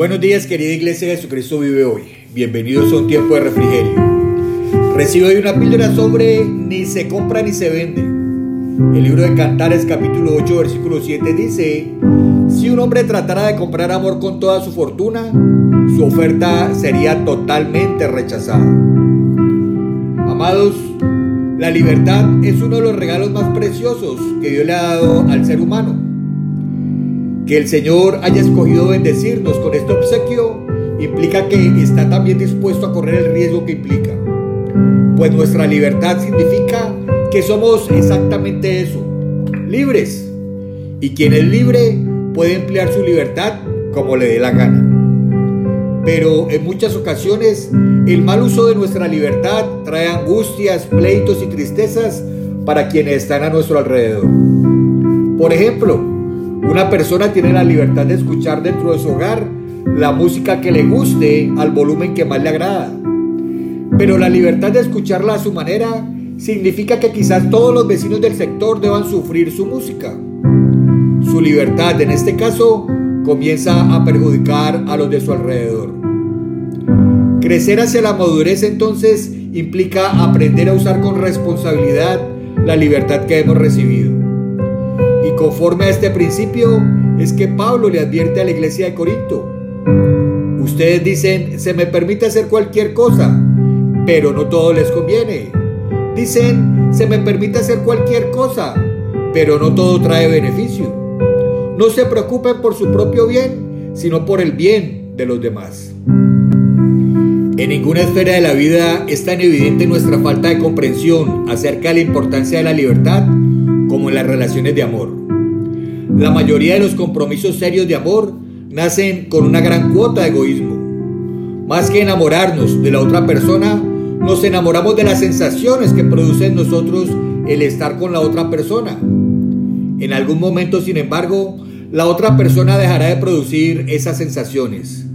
Buenos días querida iglesia de Jesucristo vive hoy. Bienvenidos a un tiempo de refrigerio. Recibo hoy una píldora sobre ni se compra ni se vende. El libro de Cantares capítulo 8 versículo 7 dice, si un hombre tratara de comprar amor con toda su fortuna, su oferta sería totalmente rechazada. Amados, la libertad es uno de los regalos más preciosos que Dios le ha dado al ser humano. Que el Señor haya escogido bendecirnos con este obsequio implica que está también dispuesto a correr el riesgo que implica. Pues nuestra libertad significa que somos exactamente eso, libres. Y quien es libre puede emplear su libertad como le dé la gana. Pero en muchas ocasiones el mal uso de nuestra libertad trae angustias, pleitos y tristezas para quienes están a nuestro alrededor. Por ejemplo, una persona tiene la libertad de escuchar dentro de su hogar la música que le guste al volumen que más le agrada. Pero la libertad de escucharla a su manera significa que quizás todos los vecinos del sector deban sufrir su música. Su libertad, en este caso, comienza a perjudicar a los de su alrededor. Crecer hacia la madurez entonces implica aprender a usar con responsabilidad la libertad que hemos recibido. Conforme a este principio es que Pablo le advierte a la iglesia de Corinto. Ustedes dicen, se me permite hacer cualquier cosa, pero no todo les conviene. Dicen, se me permite hacer cualquier cosa, pero no todo trae beneficio. No se preocupen por su propio bien, sino por el bien de los demás. En ninguna esfera de la vida es tan evidente nuestra falta de comprensión acerca de la importancia de la libertad como en las relaciones de amor. La mayoría de los compromisos serios de amor nacen con una gran cuota de egoísmo. Más que enamorarnos de la otra persona, nos enamoramos de las sensaciones que produce en nosotros el estar con la otra persona. En algún momento, sin embargo, la otra persona dejará de producir esas sensaciones.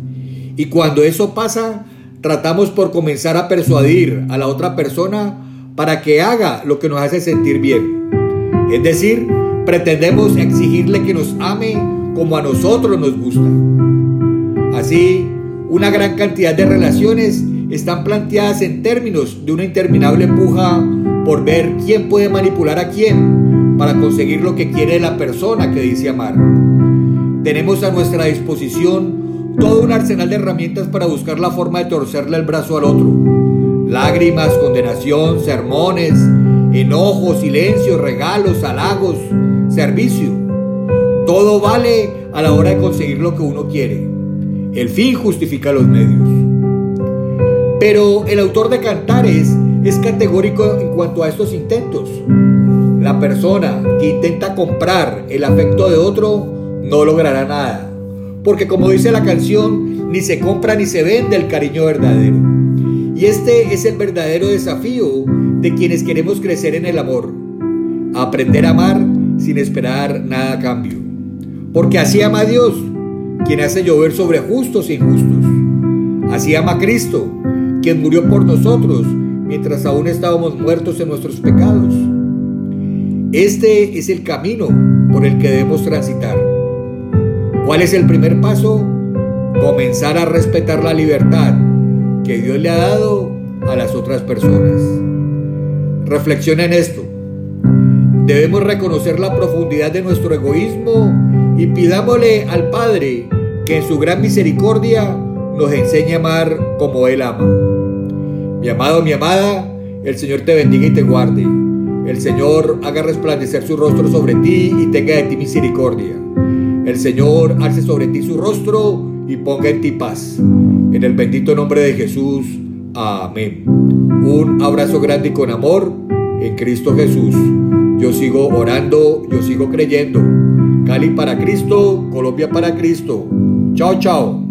Y cuando eso pasa, tratamos por comenzar a persuadir a la otra persona para que haga lo que nos hace sentir bien. Es decir, pretendemos exigirle que nos ame como a nosotros nos gusta. Así, una gran cantidad de relaciones están planteadas en términos de una interminable puja por ver quién puede manipular a quién para conseguir lo que quiere la persona que dice amar. Tenemos a nuestra disposición todo un arsenal de herramientas para buscar la forma de torcerle el brazo al otro. Lágrimas, condenación, sermones, enojo, silencio, regalos, halagos, servicio. Todo vale a la hora de conseguir lo que uno quiere. El fin justifica los medios. Pero el autor de Cantares es categórico en cuanto a estos intentos. La persona que intenta comprar el afecto de otro no logrará nada porque como dice la canción, ni se compra ni se vende el cariño verdadero. Y este es el verdadero desafío de quienes queremos crecer en el amor. Aprender a amar sin esperar nada a cambio. Porque así ama Dios, quien hace llover sobre justos e injustos. Así ama Cristo, quien murió por nosotros mientras aún estábamos muertos en nuestros pecados. Este es el camino por el que debemos transitar. ¿Cuál es el primer paso? Comenzar a respetar la libertad que Dios le ha dado a las otras personas. Reflexiona en esto. Debemos reconocer la profundidad de nuestro egoísmo y pidámosle al Padre que en su gran misericordia nos enseñe a amar como Él ama. Mi amado, mi amada, el Señor te bendiga y te guarde. El Señor haga resplandecer su rostro sobre ti y tenga de ti misericordia. El Señor alce sobre ti su rostro y ponga en ti paz. En el bendito nombre de Jesús. Amén. Un abrazo grande y con amor en Cristo Jesús. Yo sigo orando, yo sigo creyendo. Cali para Cristo, Colombia para Cristo. Chao, chao.